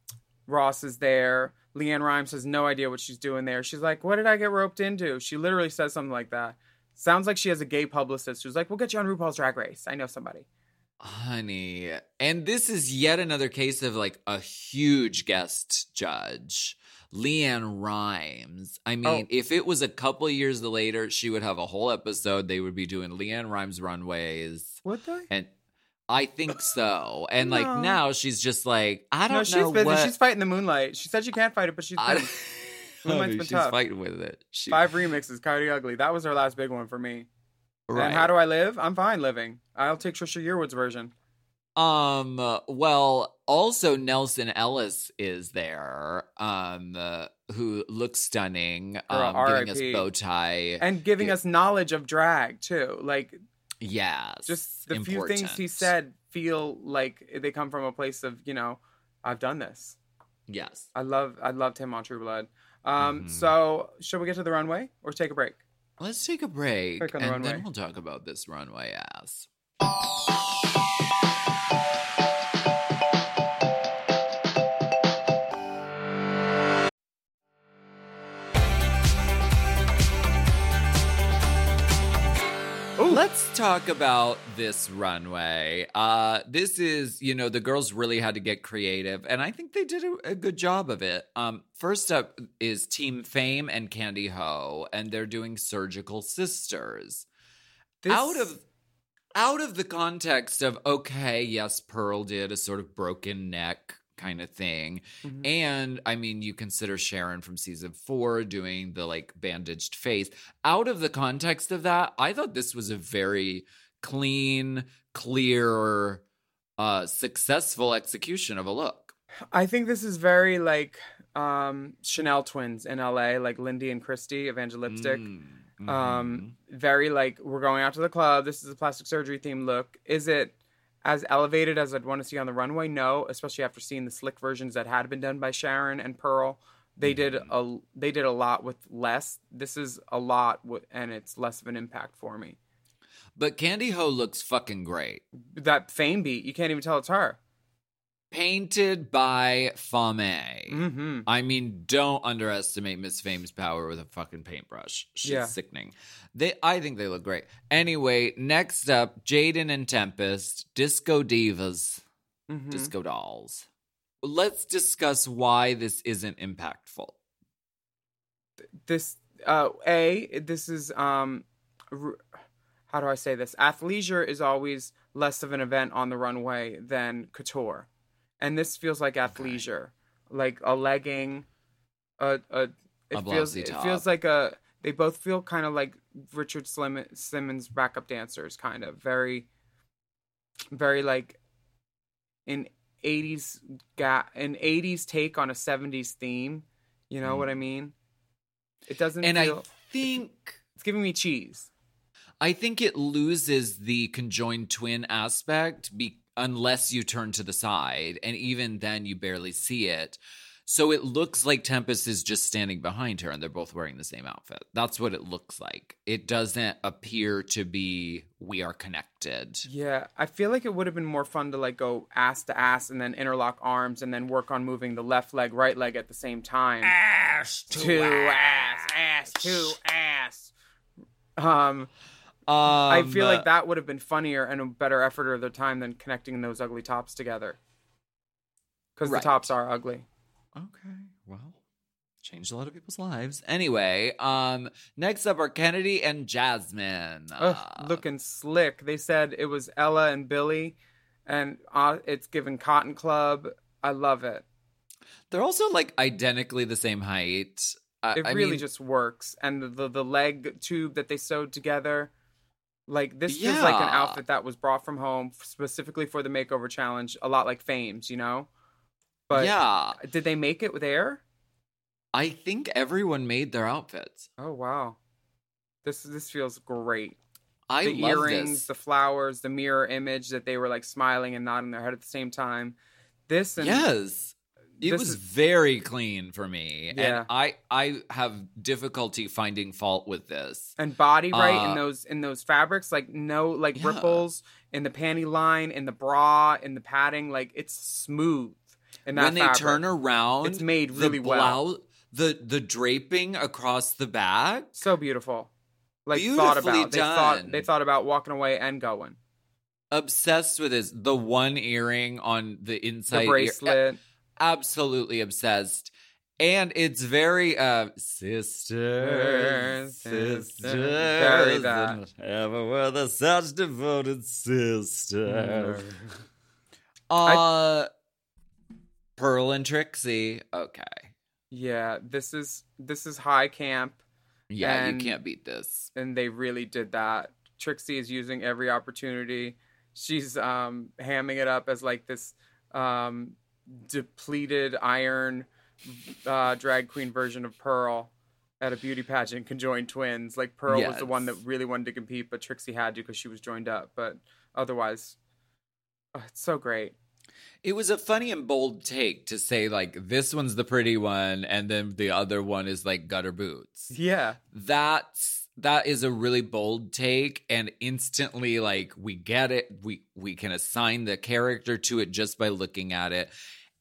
S1: Ross is there. LeAnn Rimes has no idea what she's doing there. She's like, "What did I get roped into?" She literally says something like that. Sounds like she has a gay publicist who's like, "We'll get you on RuPaul's Drag Race. I know somebody."
S2: Honey. And this is yet another case of like a huge guest judge. LeAnn Rimes. I mean,
S1: Oh.
S2: if it was a couple years later, she would have a whole episode. They would be doing LeAnn Rimes runways.
S1: Would they?
S2: And I think so. And like now she's just like, I don't
S1: No, she's
S2: know
S1: busy.
S2: what.
S1: She's fighting the moonlight. She said she can't fight it, but she's
S2: I.
S1: Moonlight's been
S2: she's
S1: tough.
S2: fighting with it. She,
S1: Five remixes, Coyote Ugly. That was her last big one for me.
S2: right.
S1: And how do I live? I'm fine living. I'll take Trisha Yearwood's version.
S2: Um. Well, also Nelsan Ellis is there. Um. uh, who looks stunning.
S1: Girl,
S2: Um. Giving us bow tie.
S1: And giving
S2: Yeah.
S1: us knowledge of drag too. Like
S2: yes.
S1: just the few things he said feel like they come from a place of, you know, I've done this.
S2: Yes.
S1: I love I loved him on True Blood. Um
S2: Mhm.
S1: so should we get to the runway or take a break?
S2: Let's take a break,
S1: Break the
S2: and then we'll talk about this runway ass. Let's talk about this runway. Uh, this is, you know, the girls really had to get creative, and I think they did a, a good job of it. Um, first up is Team Fame and Kandy Ho, and they're doing Surgical Sisters.
S1: This,
S2: Out of out of the context of okay, yes, Pearl did a sort of broken neck kind of thing.
S1: Mhm.
S2: And I mean, you consider Sharon from season four doing the like bandaged face. Out of the context of that, I thought this was a very clean, clear, uh, successful execution of a look.
S1: I think this is very like um Chanel twins in LA, like Lindy and Christy, Evangelipstick.
S2: Mm,
S1: Um very like we're going out to the club. This is a plastic surgery theme look. Is it as elevated as I'd want to see on the runway? No, especially after seeing the slick versions that had been done by Sharon and Pearl. They did mm-hmm. a they did a lot with less. This is a lot with, and it's less of an impact for me.
S2: but Kandy Ho looks fucking great.
S1: That fame beat, you can't even tell it's her.
S2: Painted by Fame.
S1: Mm-hmm.
S2: I mean, don't underestimate Miss Fame's power with a fucking paintbrush. She's
S1: Yeah.
S2: sickening. They, I think they look great. Anyway, next up, Jaidynn and Tempest, Disco Divas,
S1: Mm-hmm.
S2: Disco Dolls. Let's discuss why this isn't impactful.
S1: this uh a this is um r- how do i say this athleisure is always less of an event on the runway than couture and this feels like athleisure. Like a legging a a it
S2: A
S1: feels it
S2: top.
S1: feels like a they both feel kind of like richard Slim, simmons backup dancers kind of very very like an 80s ga- an 80s take on a 70s theme. You know
S2: Mm.
S1: what i mean? It doesn't
S2: And
S1: feel
S2: I think
S1: it's giving me cheese.
S2: I think it loses the conjoined twin aspect be- unless you turn to the side, and even then, you barely see it. So it looks like Tempest is just standing behind her, and they're both wearing the same outfit. That's what it looks like. It doesn't appear to be we are connected. connected.
S1: Yeah, I feel like it would have been more fun to like go ass to ass and then interlock arms and then work on moving the left leg, right leg at the same time.
S2: Ass
S1: to ass, ass to ass. Um,
S2: Um,
S1: I feel like that would have been funnier and a better effort of their time than connecting those ugly tops together. Because
S2: Right.
S1: the tops are ugly.
S2: Okay, well, changed a lot of people's lives. Anyway, um, next up are Kennedy and Jasmine.
S1: Ugh,
S2: Uh,
S1: looking slick. They said it was Ella and Billie, and uh, it's given Cotton Club. I love it.
S2: they're also like identically the same height.
S1: It
S2: I
S1: really
S2: mean,
S1: just works. And the, the the leg tube that they sewed together, like this feels like an outfit that was brought from home specifically for the makeover challenge. A lot like Fames, you know. But
S2: yeah,
S1: did they make it with air?
S2: I think everyone made their outfits.
S1: Oh wow, this this feels great.
S2: I
S1: the earrings,
S2: this.
S1: the flowers, the mirror image that they were like smiling and nodding their head at the same time. This and
S2: yes. It was
S1: is-
S2: very clean for me.
S1: Yeah.
S2: And I I have difficulty finding fault with this.
S1: and body right
S2: Uh,
S1: in those in those fabrics like no like
S2: Yeah.
S1: ripples in the panty line in the bra in the padding like it's smooth And
S2: when they
S1: fabric.
S2: turn around,
S1: it's made
S2: the
S1: really well
S2: blouse- The the draping across the back.
S1: so beautiful like thought about they thought they thought about walking away and going
S2: Obsessed with this. The one earring on the inside
S1: the
S2: ear-
S1: bracelet
S2: absolutely obsessed. And it's very uh sisters,
S1: Sisters,
S2: sisters, and ever were the such devoted sisters. Uh, Pearl and Trixie. Okay,
S1: yeah this is this is high camp
S2: yeah,
S1: And-
S2: you can't beat this.
S1: and they really did that. Trixie is using every opportunity. She's um hamming it up as like this um depleted iron uh drag queen version of Pearl at a beauty pageant conjoined twins. Like Pearl was the one that really wanted to compete, but Trixie had to because she was joined up. But otherwise, oh, it's so great.
S2: It was a funny and bold take to say like this one's the pretty one, and then the other one is like gutter boots.
S1: Yeah,
S2: that's that is a really bold take and instantly like we get it we we can assign the character to it just by looking at it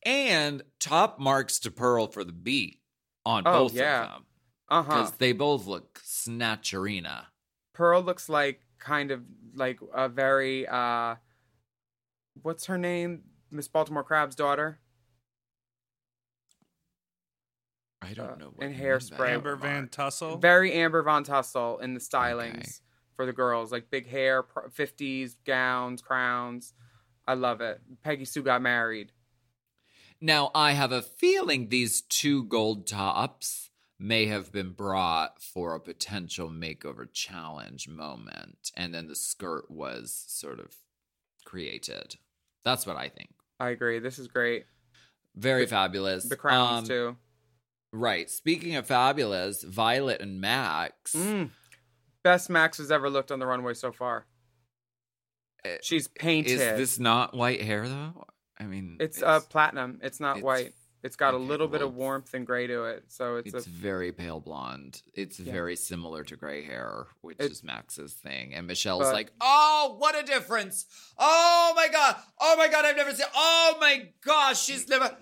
S2: and top marks to pearl for the beat on
S1: Oh,
S2: both
S1: yeah.
S2: of them
S1: uh huh.
S2: because they both look snatcherina
S1: Pearl looks like kind of like a very uh what's her name? Miss Baltimore Crab's daughter.
S2: I don't
S1: Uh,
S2: know what
S1: and
S2: you mean by
S1: Hairspray.
S2: that,
S8: Amber Van
S2: Mark.
S8: Tussle.
S1: Very Amber Von Tussle in the stylings
S2: Okay.
S1: for the girls, like big hair, 50s gowns, crowns. I love it. Peggy Sue got married.
S2: now i have a feeling these two gold tops may have been brought for a potential makeover challenge moment and then the skirt was sort of created that's what i think
S1: I agree. This is great.
S2: very
S1: The-
S2: fabulous
S1: The crowns
S2: Um,
S1: too.
S2: Right speaking of fabulous violet and max
S1: Mm. Best Max has ever looked on the runway so far.
S2: Uh,
S1: She's painted.
S2: is this not white hair though i mean
S1: it's, uh platinum. It's not
S2: it's-
S1: white. It's got a
S2: okay,
S1: little bit of warmth and gray to it. So it's,
S2: it's
S1: a
S2: very pale blonde. It's
S1: Yeah.
S2: very similar to gray hair, which
S1: It-
S2: is Max's thing. And Michelle's
S1: But-
S2: like, "Oh, what a difference! Oh my god! Oh my god! I've never seen. Oh my gosh! She's never.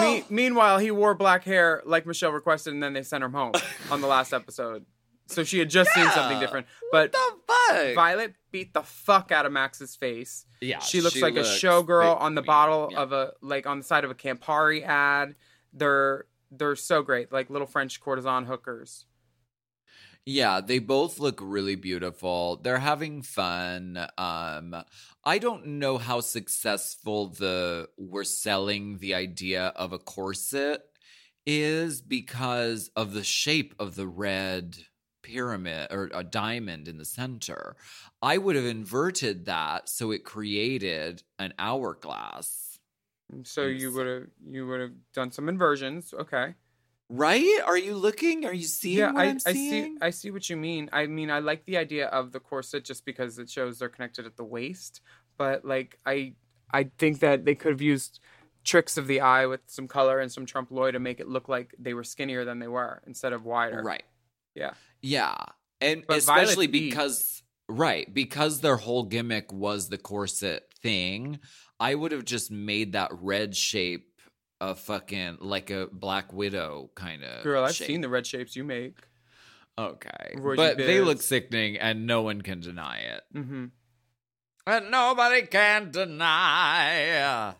S1: Me- meanwhile, he wore black hair like Michelle requested, and then they sent him home on the last episode. So she had just seen something different. But
S2: the fuck?
S1: Violet beat the fuck out of Max's face.
S2: yeah,
S1: she looks like
S2: looks
S1: a showgirl
S2: the
S1: on the
S2: queen.
S1: bottle
S2: Yeah.
S1: of a like on the side of a Campari ad. They're they're so great, like little French courtesan hookers.
S2: Yeah, they both look really beautiful. They're having fun. Um I don't know how successful the we're selling the idea of a corset is because of the shape of the red pyramid or a diamond in the center. I would have inverted that so it created an hourglass.
S1: So you would have you would have done some inversions, okay?
S2: Right? Are you looking? Are you seeing
S1: yeah,
S2: what
S1: I, I see. I see what you mean. I mean, I like the idea of the corset just because it shows they're connected at the waist. But like, I I think that they could have used tricks of the eye with some color and some trompe l'oeil to make it look like they were skinnier than they were instead of wider.
S2: Right.
S1: Yeah.
S2: Yeah. And
S1: But
S2: especially
S1: beat.
S2: because right because their whole gimmick was the corset thing. I would have just made that red shape a fucking like a Black Widow kind of.
S1: Girl, I've
S2: shape.
S1: seen the red shapes you make.
S2: Okay,
S1: Roy
S2: but they look sickening, and no one can deny it.
S1: Mm-hmm.
S2: And nobody can deny.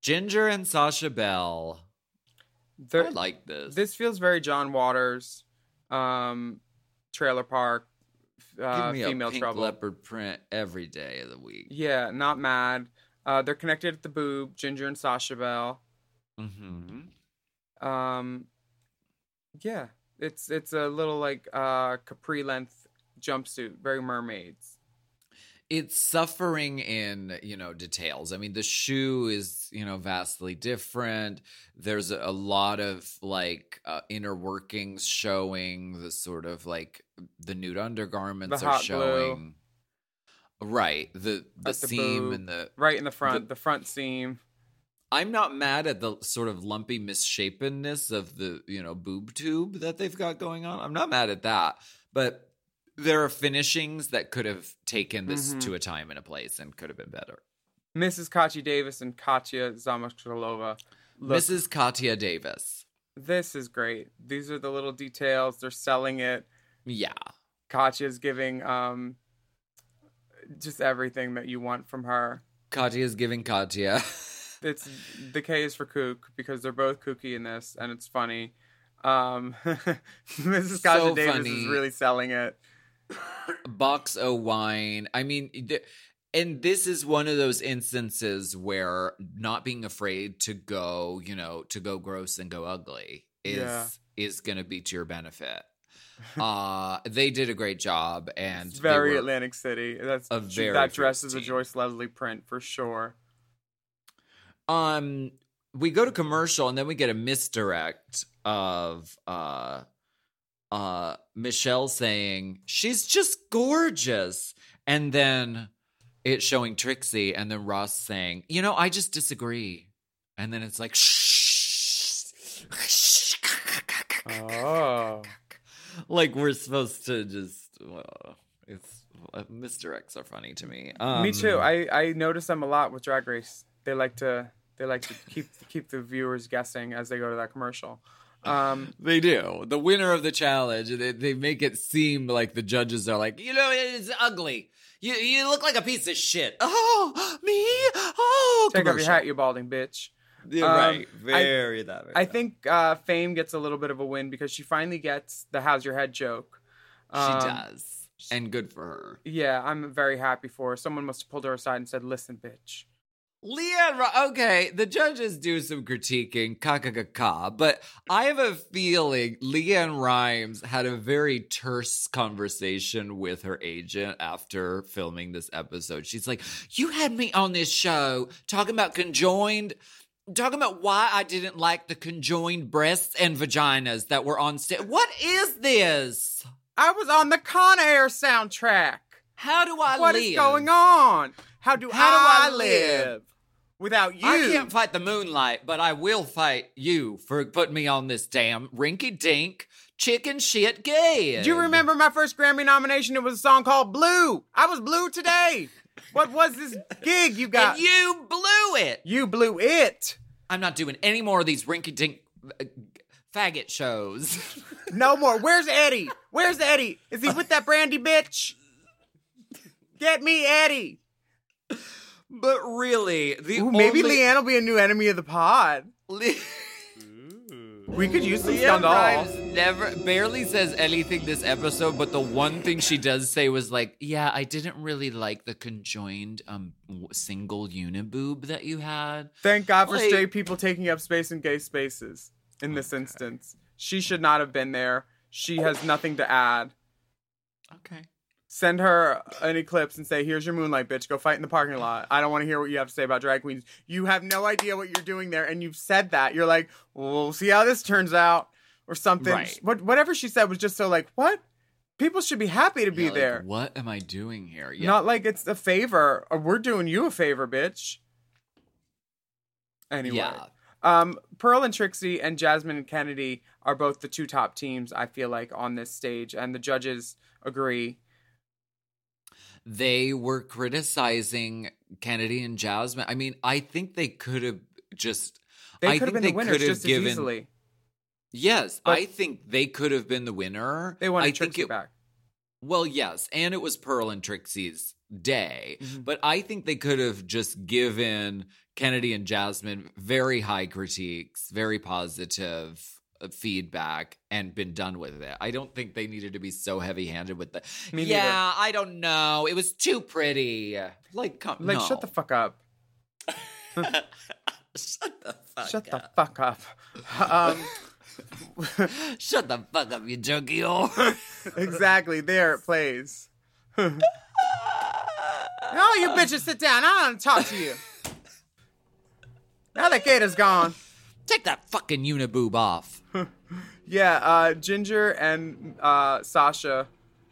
S2: Ginger and Sasha Belle. I like this.
S1: This feels very John Waters, um, Trailer Park, uh,
S2: Give me
S1: female
S2: a pink
S1: trouble.
S2: leopard print every day of the week.
S1: Yeah, not mad. Uh, they're connected at the boob, Ginger and Sasha Belle.
S2: Mm-hmm.
S1: Um, yeah, it's it's a little like uh capri length jumpsuit, very mermaids.
S2: It's suffering in, you know, details. I mean, the shoe is, you know, vastly different. There's a, lot of like uh, inner workings showing the sort of like the nude undergarments
S1: The
S2: are showing. Right. The the
S1: the
S2: seam
S1: boob,
S2: and the
S1: right in the front, the, front seam.
S2: I'm not mad at the sort of lumpy misshapenness of the, you know, boob tube that they've got going on. I'm not mad at that. But there are finishings that could have taken this
S1: Mhm.
S2: to a time and a place and could have been better.
S1: Mrs. Kasha Davis and Katya Zamolodchikova.
S2: Mrs. Kasha Davis.
S1: this is great. These are the little details. They're selling it.
S2: Yeah.
S1: Katya's giving um just everything that you want from her.
S2: Katya is giving Katya.
S1: It's the K is for kook because they're both kooky in this, and it's funny. Um, Mrs. Katya
S2: So
S1: Davis
S2: funny.
S1: is really selling it.
S2: box o wine. I mean, th- and this is one of those instances where not being afraid to go, you know, to go gross and go ugly is
S1: Yeah.
S2: is going to be to your benefit. uh they did a great job and
S1: It's very Atlantic City. That's
S2: a very
S1: that dress is a. Joyce Leslie print for sure.
S2: um we go to commercial and then we get a misdirect of uh uh Michelle saying she's just gorgeous and then it's showing Trixie and then Ross saying you know I just disagree and then it's like shh
S1: Oh,
S2: like we're supposed to just uh, it's uh, misdirects are funny to me um,
S1: me too. I I notice them a lot with Drag Race. They like to they like to keep keep the viewers guessing as they go to that commercial. Um,
S2: They do. The winner of the challenge, they, they make it seem like the judges are like, you know, it's ugly. You you look like a piece of shit. Oh, me? Oh,
S1: take off your hat, you balding bitch.
S2: Yeah,
S1: Um,
S2: right.
S1: I-
S2: Very that. Very
S1: I
S2: that.
S1: think uh, Fame gets a little bit of a win because she finally gets the "How's your head" joke.
S2: she
S1: Um,
S2: does, and good for her.
S1: Yeah, I'm very happy for her. Someone must have pulled her aside and said, "Listen, bitch."
S2: LeAnn, Ri- okay, the judges do some critiquing, ka ka ka ka, but I have a feeling LeAnn Rimes had a very terse conversation with her agent after filming this episode. She's like, You had me on this show talking about conjoined. Talking about why I didn't like the conjoined breasts and vaginas that were on stage. What is this?
S1: I was on the Con Air soundtrack.
S2: How do I
S1: What
S2: live?
S1: is going on? How do
S2: How do
S1: I,
S2: I
S1: live?
S2: live?
S1: without you?
S2: I can't fight the moonlight, but I will fight you for putting me on this damn rinky dink chicken shit gay.
S1: Do you remember my first Grammy nomination? It was a song called Blue. I was blue today. What was this gig you got?
S2: And you blew it.
S1: You blew it.
S2: I'm not doing any more of these rinky dink uh, faggot shows.
S1: No more. Where's Eddie? Where's Eddie? Is he with that Brandi bitch? Get me Eddie.
S2: but really, the
S1: Ooh, maybe
S2: only-
S1: LeAnn will be a new enemy of the pod.
S2: Le-
S1: We could use some LeAnn.
S2: Rimes never barely says anything this episode, but the one thing she does say was like, "Yeah, I didn't really like the conjoined um w- single uniboob that you had."
S1: Thank God for
S2: Like-
S1: straight people taking up space in gay spaces in this instance. She should not have been there. She has nothing to add.
S2: Okay.
S1: Send her an eclipse and say, "Here's your moonlight, bitch. Go fight in the parking lot." I don't want to hear what you have to say about drag queens. You have no idea what you're doing there, and you've said that. You're like, well, "We'll see how this turns out," or something.
S2: Right.
S1: What whatever she said was just so like, "What? People should be happy to be
S2: Yeah, like,
S1: there."
S2: what am I doing here? Yeah.
S1: Not like it's a favor, or we're doing you a favor, bitch. Anyway.
S2: Yeah.
S1: Um, Pearl and Trixie and Jasmine and Kennedy are both the two top teams, I feel like, on this stage, and the judges agree.
S2: They were criticizing Kennedy and Jasmine. I mean, I think they could have just.
S1: They
S2: I
S1: could have
S2: think
S1: been
S2: they
S1: the winners
S2: could have
S1: just
S2: given.
S1: as easily.
S2: Yes,
S1: But-
S2: I think they could have been the winner.
S1: They wanted
S2: I think
S1: Trixie
S2: it,
S1: back.
S2: Well, yes, and it was Pearl and Trixie's day,
S1: Mhm.
S2: but I think they could have just given Kennedy and Jasmine very high critiques, very positive feedback, and been done with it. I don't think they needed to be so heavy-handed with the.
S1: Me neither.
S2: yeah, I don't know. It was too pretty. Like, come,
S1: Like,
S2: no.
S1: shut the fuck up.
S2: shut the fuck
S1: Shut
S2: up.
S1: the fuck up. Um,
S2: Shut the fuck up, you junkie whore.
S1: exactly. There it plays. oh, you bitches, sit down. I don't want to talk to you. Now the Gator's gone.
S2: Take that fucking uniboob off.
S1: Yeah, uh, Ginger and uh, Sasha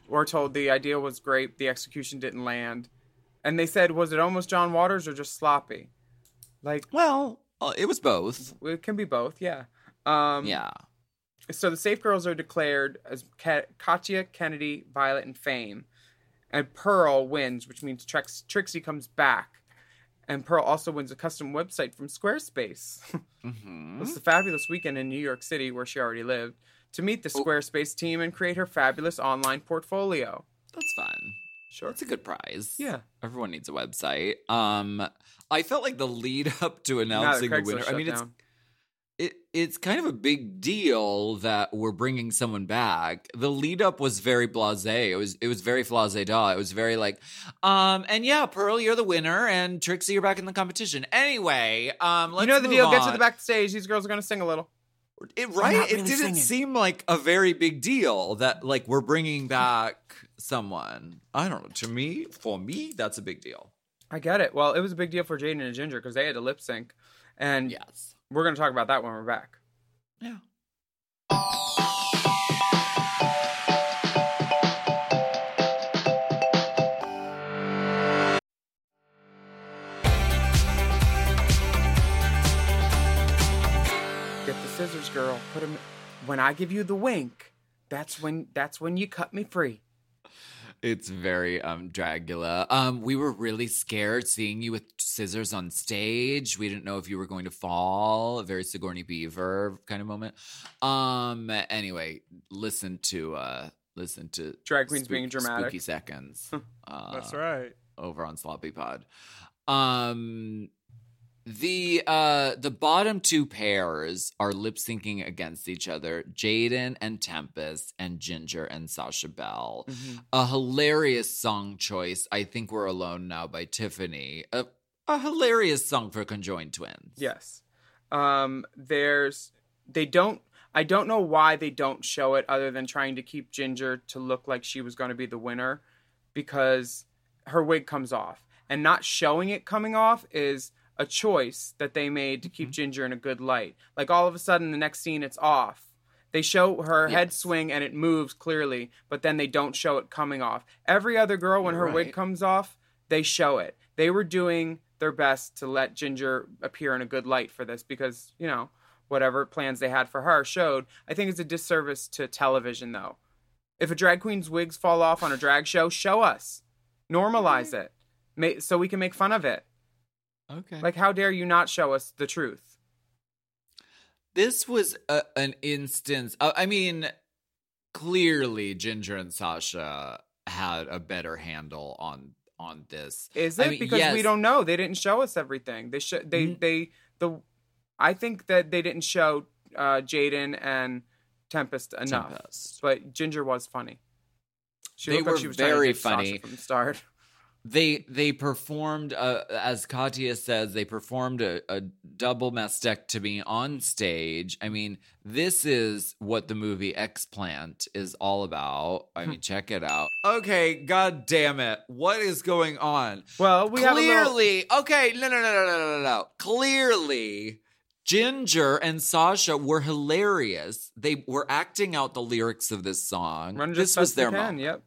S1: were told the idea was great, the execution didn't land. And they said, was it almost John Waters or just sloppy? Like,
S2: Well, uh, it was both.
S1: it can be both, yeah. Um,
S2: Yeah.
S1: So the Safe Girls are declared as Ka- Katya, Kennedy, Violet, and Fame. And Pearl wins, which means Trix- Trixie comes back. And Pearl also wins a custom website from Squarespace.
S2: hmm
S1: It was a fabulous weekend in New York City, where she already lived, to meet the Squarespace team and create her fabulous online portfolio.
S2: That's fun.
S1: Sure.
S2: It's a good prize.
S1: Yeah.
S2: Everyone needs a website. Um, I felt like the lead up to announcing the winner. I mean, it's
S1: down.
S2: It, it's kind of a big deal that we're bringing someone back. The lead up was very blasé. It was it was very flase da. It was very like, um, and yeah, Pearl, you're the winner, and Trixie, you're back in the competition. Anyway, um, let's
S1: you know the
S2: move
S1: deal. Get to
S2: on.
S1: the backstage. These girls are going to sing a little.
S2: It,
S1: not
S2: right? It didn't
S1: singing.
S2: seem like a very big deal that like we're bringing back someone. I don't know. To me, for me, that's a big deal.
S1: I get it. Well, it was a big deal for Jaidynn and Ginger because they had to lip sync. And
S2: Yes.
S1: We're going to talk about that when we're back.
S2: Yeah.
S1: Get the scissors, girl. Put them. When I give you the wink, that's when that's when you cut me free.
S2: It's very um Dragula. Um, we were really scared seeing you with scissors on stage. We didn't know if you were going to fall. A very Sigourney Beaver kind of moment. Um, anyway, listen to uh listen to
S1: Drag queens being dramatic.
S2: Spooky seconds. uh,
S7: That's right.
S2: over on Sloppy Pod. Um the uh the bottom two pairs are lip syncing against each other, Jaidynn and Tempest and Ginger and Sasha Belle. A hilarious song choice. I think we're alone now by Tiffany. A, a hilarious song for conjoined twins.
S1: Yes. Um, there's they don't I don't know why they don't show it other than trying to keep Ginger to look like she was going to be the winner because her wig comes off. And not showing it coming off is a choice that they made to keep mm-hmm. Ginger in a good light. Like all of a sudden the next scene it's off. They show her head swing and it moves clearly, but then they don't show it coming off. Every other girl when her wig comes off, they show it. They were doing their best to let Ginger appear in a good light for this because, you know, whatever plans they had for her showed. I think it's a disservice to television though. If a drag queen's wigs fall off on a drag show, show us. Normalize mm-hmm. it. So we can make fun of it.
S2: Okay.
S1: Like how dare you not show us the truth?
S2: This was a, an instance. uh, I mean, clearly Ginger and Sasha had a better handle on on this.
S1: Is
S2: I
S1: it
S2: mean,
S1: because we don't know? They didn't show us everything. They should. They
S2: Mm.
S1: they the. I think that they didn't show uh, Jaidynn and Tempest enough.
S2: Tempest.
S1: But Ginger was funny. She
S2: They
S1: looked like
S2: were
S1: she was
S2: very
S1: take Sasha
S2: funny.
S1: from the start.
S2: They they performed uh, as Katya says they performed a, a double mastectomy on stage. I mean, this is what the movie Explant is all about. I mean, check it out. Okay, god damn it. What is going on?
S1: Well, we have a little-
S2: Clearly, okay, no no no no no no no. Clearly Ginger and Sasha were hilarious. They were acting out the lyrics of this song.
S1: Run
S2: this was their moment.
S1: Yep.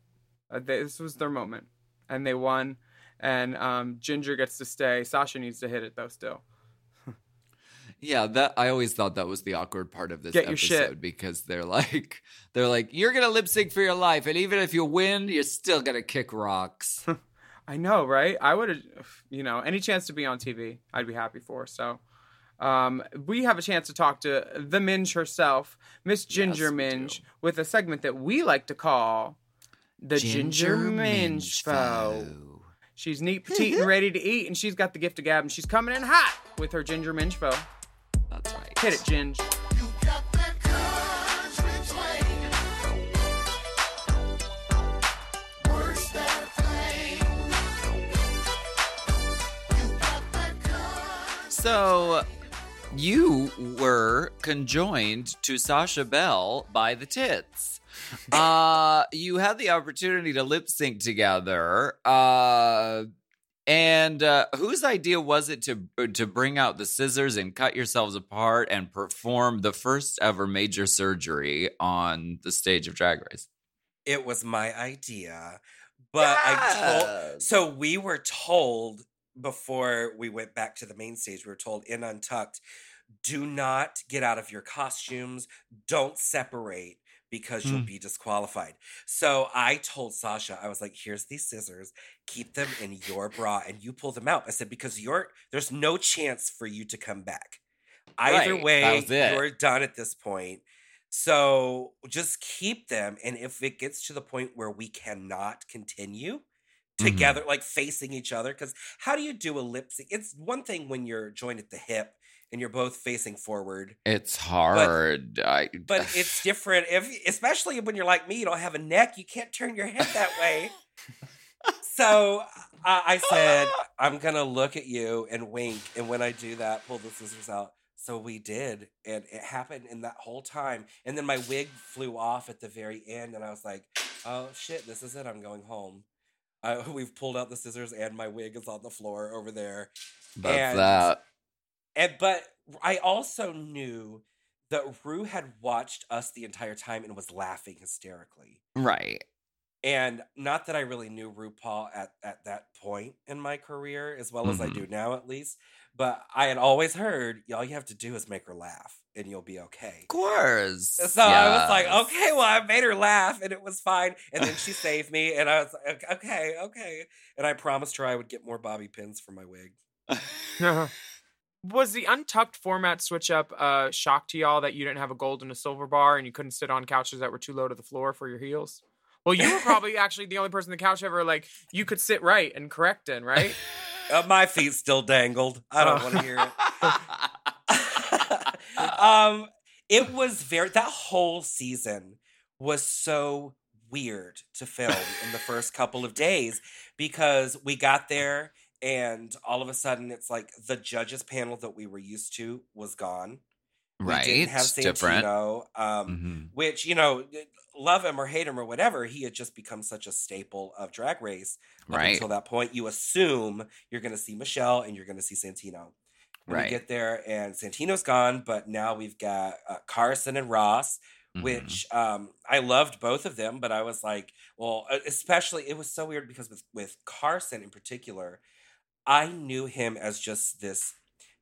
S1: Uh, this was their moment, and they won. And um, Ginger gets to stay. Sasha needs to hit it though. Still,
S2: Yeah, that I always thought that was the awkward part of this
S1: Get
S2: episode because they're like they're like you're gonna lip sync for your life, and even if you win, you're still gonna kick rocks.
S1: I know, right? I would have, you know, any chance to be on TV, I'd be happy for. So, um, we have a chance to talk to the Minj herself, Miss Ginger
S2: Yes, Minj,
S1: with a segment that we like to call the Ginger, Minj Foe. She's neat, petite, and ready to eat, and she's got the gift of gab, and she's coming in hot with her Ginger Minj Foe.
S2: That's right.
S1: Hit it, Ginge.
S2: So, you were conjoined to Sasha Belle by the tits. Uh, you had the opportunity to lip sync together. Uh, and uh, whose idea was it to to bring out the scissors and cut yourselves apart and perform the first ever major surgery on the stage of Drag Race?
S8: It was my idea. But I told so we were told before we went back to the main stage, we were told in Untucked, do not get out of your costumes, don't separate because you'll be disqualified. So I told Sasha, I was like, here's these scissors, keep them in your bra and you pull them out. I said, because you're there's no chance for you to come back. Either
S2: Right,
S8: way, you're done at this point. So just keep them. And if it gets to the point where we cannot continue together, like facing each other, because how do you do a lip sync? It's one thing when you're joined at the hip and you're both facing forward.
S2: It's hard. I,
S8: But it's different if especially when you're like me, you don't have a neck, you can't turn your head that way. so I, I said, I'm gonna look at you and wink, and when I do that, pull the scissors out. So we did, and it happened in that whole time. And then my wig flew off at the very end, and I was like, "Oh shit, this is it. I'm going home." Uh, we've pulled out the scissors, and my wig is on the floor over there.
S2: that's
S8: and-
S2: that.
S8: And but I also knew that Rue had watched us the entire time and was laughing hysterically.
S2: Right.
S8: And not that I really knew RuPaul at, at that point in my career, as well as I
S2: Mhm.
S8: do now at least. But I had always heard all you have to do is make her laugh and you'll be okay.
S2: Of course.
S8: So I was like, okay, well, I made her laugh and it was fine. And then she saved me. And I was like, okay, okay. And I promised her I would get more bobby pins for my wig.
S1: Was the untucked format switch up uh shock to y'all that you didn't have a gold and a silver bar and you couldn't sit on couches that were too low to the floor for your heels? Well, you were probably actually the only person on the couch ever like you could sit right and correct in, right?
S8: Uh, my feet still dangled. I don't
S1: Oh.
S8: want to hear it. um, it was very that whole season was so weird to film in the first couple of days because we got there and all of a sudden it's like the judges panel that we were used to was gone.
S2: right.
S8: We didn't have
S2: Different.
S8: Santino, um,
S2: Mhm.
S8: which you know, love him or hate him or whatever, he had just become such a staple of Drag Race. Up
S2: Right.
S8: until that point, you assume you're going to see Michelle and you're going to see Santino. And
S2: Right.
S8: We get there and Santino's gone, but now we've got uh, Carson and Ross,
S2: Mhm.
S8: which um, I loved both of them, but I was like, well, especially it was so weird because with with Carson in particular, I knew him as just this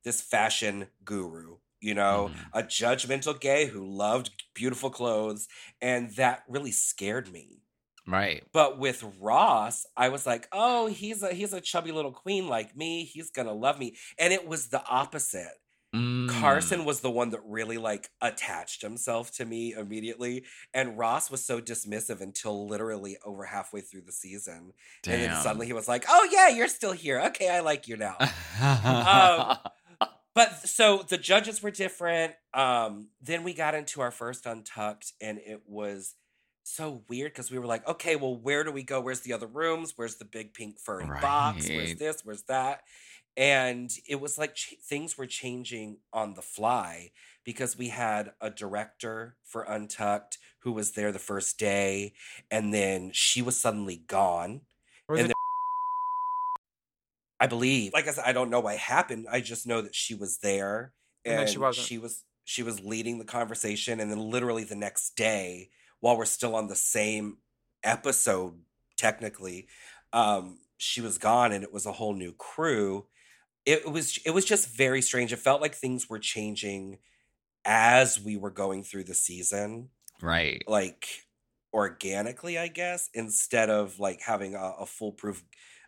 S8: this fashion guru, you know,
S2: Mhm.
S8: a judgmental gay who loved beautiful clothes, and that really scared me.
S2: Right.
S8: But with Ross, I was like, oh, he's a he's a chubby little queen like me. He's gonna love me. And it was the opposite.
S2: Mm.
S8: Carson was the one that really like attached himself to me immediately. And Ross was so dismissive until literally over halfway through the season. And then suddenly he was like, Oh yeah, you're still here. Okay, I like you now. Um, but so the judges were different. Um, then we got into our first Untucked, and it was so weird because we were like, okay, well, where do we go? Where's the other rooms? Where's the big pink furry box? Where's this? Where's that? And it was like ch- things were changing on the fly because we had a director for Untucked who was there the first day, and then she was suddenly gone.
S1: Was
S8: And
S1: it-
S8: I believe. Like I said, I don't know what happened. I just know that she was there
S1: And
S8: and,
S1: she wasn't.
S8: She was she was leading the conversation, and then literally the next day, while we're still on the same episode, technically, um, she was gone, and it was a whole new crew. It was it was just very strange. It felt like things were changing as we were going through the season
S2: right.
S8: like organically, I guess, instead of like having a, a foolproof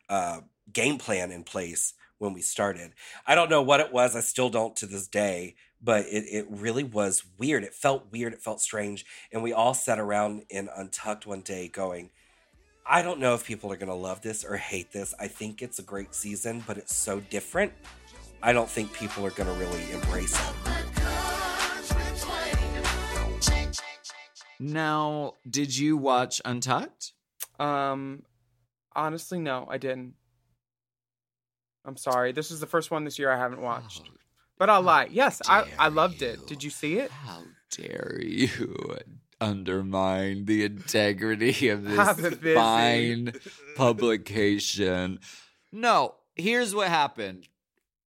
S8: uh, game plan in place when we started. I don't know what it was. I still don't to this day, but it, it really was weird. It felt weird. It felt strange. And we all sat around in Untucked one day going, I don't know if people are going to love this or hate this. I think it's a great season, but it's so different. I don't think people are going to really embrace it.
S2: Now, did you watch Untucked?
S1: Um, honestly, no, I didn't. I'm sorry. This is the first one this year I haven't watched. But I'll lie. Yes, I, I loved it. Did you see it?
S2: How dare you undermine the integrity of this fine publication? No, here's what happened.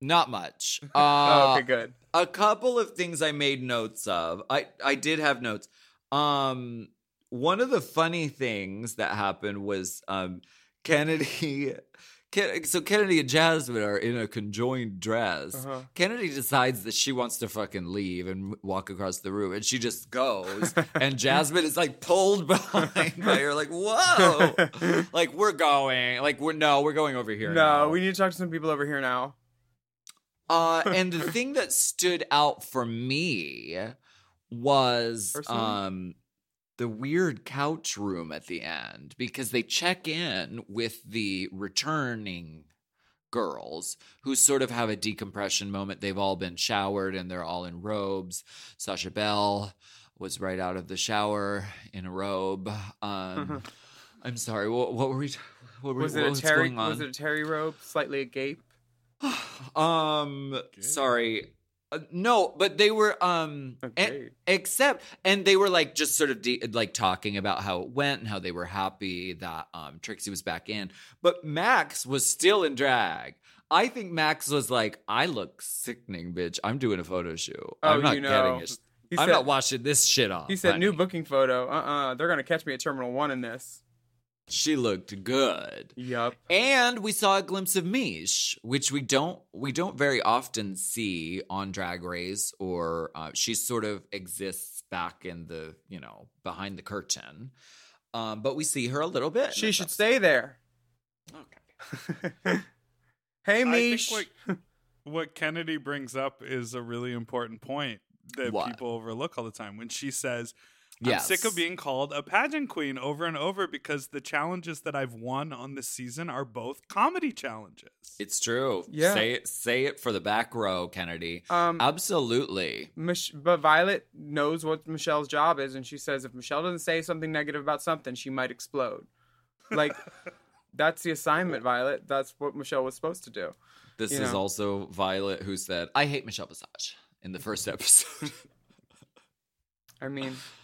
S2: Not much. Uh,
S1: okay, good.
S2: a couple of things I made notes of. I I did have notes. Um one of the funny things that happened was um Kennedy Ken- so Kennedy and Jasmine are in a conjoined dress.
S1: Uh-huh.
S2: Kennedy decides that she wants to fucking leave and walk across the room, and she just goes. and Jasmine is like pulled behind by her, like, "Whoa!" like we're going, like we're no, we're going over here.
S1: No,
S2: now.
S1: we need to talk to some people over here now.
S2: Uh, and the thing that stood out for me was
S1: Personally?
S2: um the weird couch room at the end because they check in with the returning girls who sort of have a decompression moment. They've all been showered and they're all in robes. Sasha Belle was right out of the shower in a robe. Um I'm sorry. What, what were we? What were,
S1: Was
S2: what
S1: it a
S2: was
S1: terry?
S2: going on?
S1: Was it a terry robe, slightly agape?
S2: um sorry Uh, no but they were um
S1: Okay.
S2: except and they were like just sort of de- like talking about how it went and how they were happy that um trixie was back in but max was still in drag i think max was like i look sickening bitch i'm doing a photo shoot
S1: Oh,
S2: i'm not
S1: you know.
S2: getting it
S1: He
S2: i'm
S1: said-
S2: not washing this shit off
S1: He said, "New booking photo. Uh, uh-uh, They're gonna catch me at Terminal One in this."
S2: She looked good
S1: Yep.
S2: And we saw a glimpse of Mish, which we don't we don't very often see on Drag Race, or uh, she sort of exists back in the you know behind the curtain. Um, but we see her a little bit.
S1: She should
S2: episode.
S1: stay there.
S2: Okay.
S1: hey,
S9: I
S1: Mish.
S9: think what, what Kennedy brings up is a really important point that
S2: What?
S9: people overlook all the time. When she says, I'm sick of being called a pageant queen over and over because the challenges that I've won on this season are both comedy challenges.
S2: It's true.
S1: Yeah.
S2: Say it. Say it for the back row, Kennedy.
S1: Um,
S2: Absolutely.
S1: Mich- but Violet knows what Michelle's job is, and she says if Michelle doesn't say something negative about something, she might explode. Like, that's the assignment, Violet. That's what Michelle was supposed to do.
S2: This
S1: you
S2: is
S1: know.
S2: also Violet who said, "I hate Michelle Visage" in the first episode.
S1: I mean,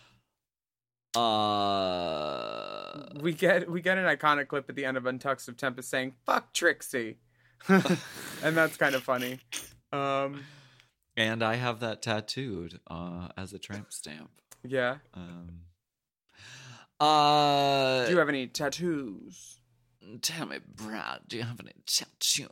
S2: uh,
S1: we get we get an iconic clip at the end of Untucked of Tempest saying "fuck Trixie," and that's kind of funny. Um,
S2: And I have that tattooed uh, as a tramp stamp.
S1: yeah.
S2: Um, uh,
S1: Do you have any tattoos?
S2: Tell me, Brad, do you have any tattoos?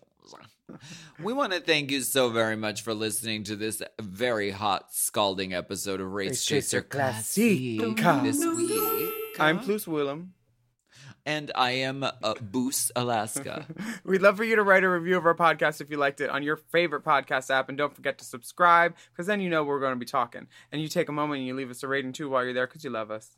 S2: we want to thank you so very much for listening to this very hot, scalding episode of Race
S1: Race
S2: Chaser
S1: Chaser
S2: Classic
S1: Classica.
S2: this week.
S1: I'm Plus Willam.
S2: And I am uh, Boos Alaska.
S1: We'd love for you to write a review of our podcast if you liked it on your favorite podcast app. And don't forget to subscribe because then you know we're going to be talking. And you take a moment and you leave us a rating too while you're there because you love us.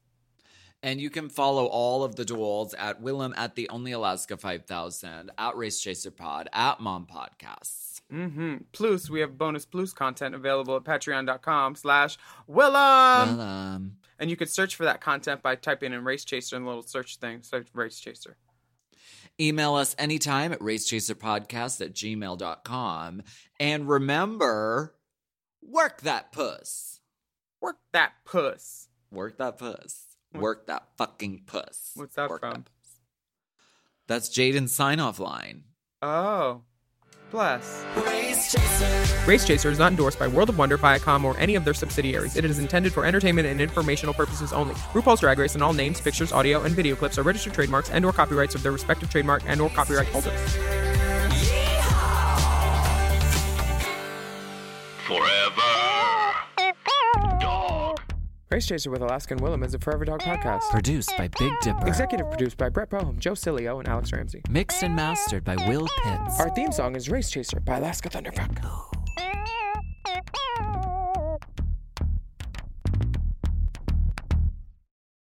S2: And you can follow all of the duels at Willam at the Only Alaska 5000, at Race Chaser Pod, at Mom Podcasts.
S1: Mm-hmm. Plus, we have bonus plus content available at patreon.com slash Willam.
S2: well, um,
S1: and you could search for that content by typing in Race Chaser in the little search thing. Search Race Chaser.
S2: email us anytime at racechaserpodcast at gmail.com. And remember, work that puss.
S1: Work that puss.
S2: Work that puss. Work that fucking puss.
S1: What's that
S2: Work
S1: from?
S2: puss. That's Jaidynn's sign off line.
S1: Oh. Bless.
S10: Race Chaser.
S1: Race Chaser is not endorsed by World of Wonder, Viacom, or any of their subsidiaries. It is intended for entertainment and informational purposes only. RuPaul's Drag Race and all names, pictures, audio, and video clips are registered trademarks and/or copyrights of their respective trademark and/or copyright holders.
S3: Forever.
S10: Race Chaser with Alaska and Willam is a Forever Dog podcast.
S2: Produced by Big Dipper.
S10: Executive produced by Brett Boehm, Joe Cilio, and Alex Ramsey.
S2: Mixed and mastered by Will Pitts.
S10: Our theme song is Race Chaser by Alaska Thunderfuck.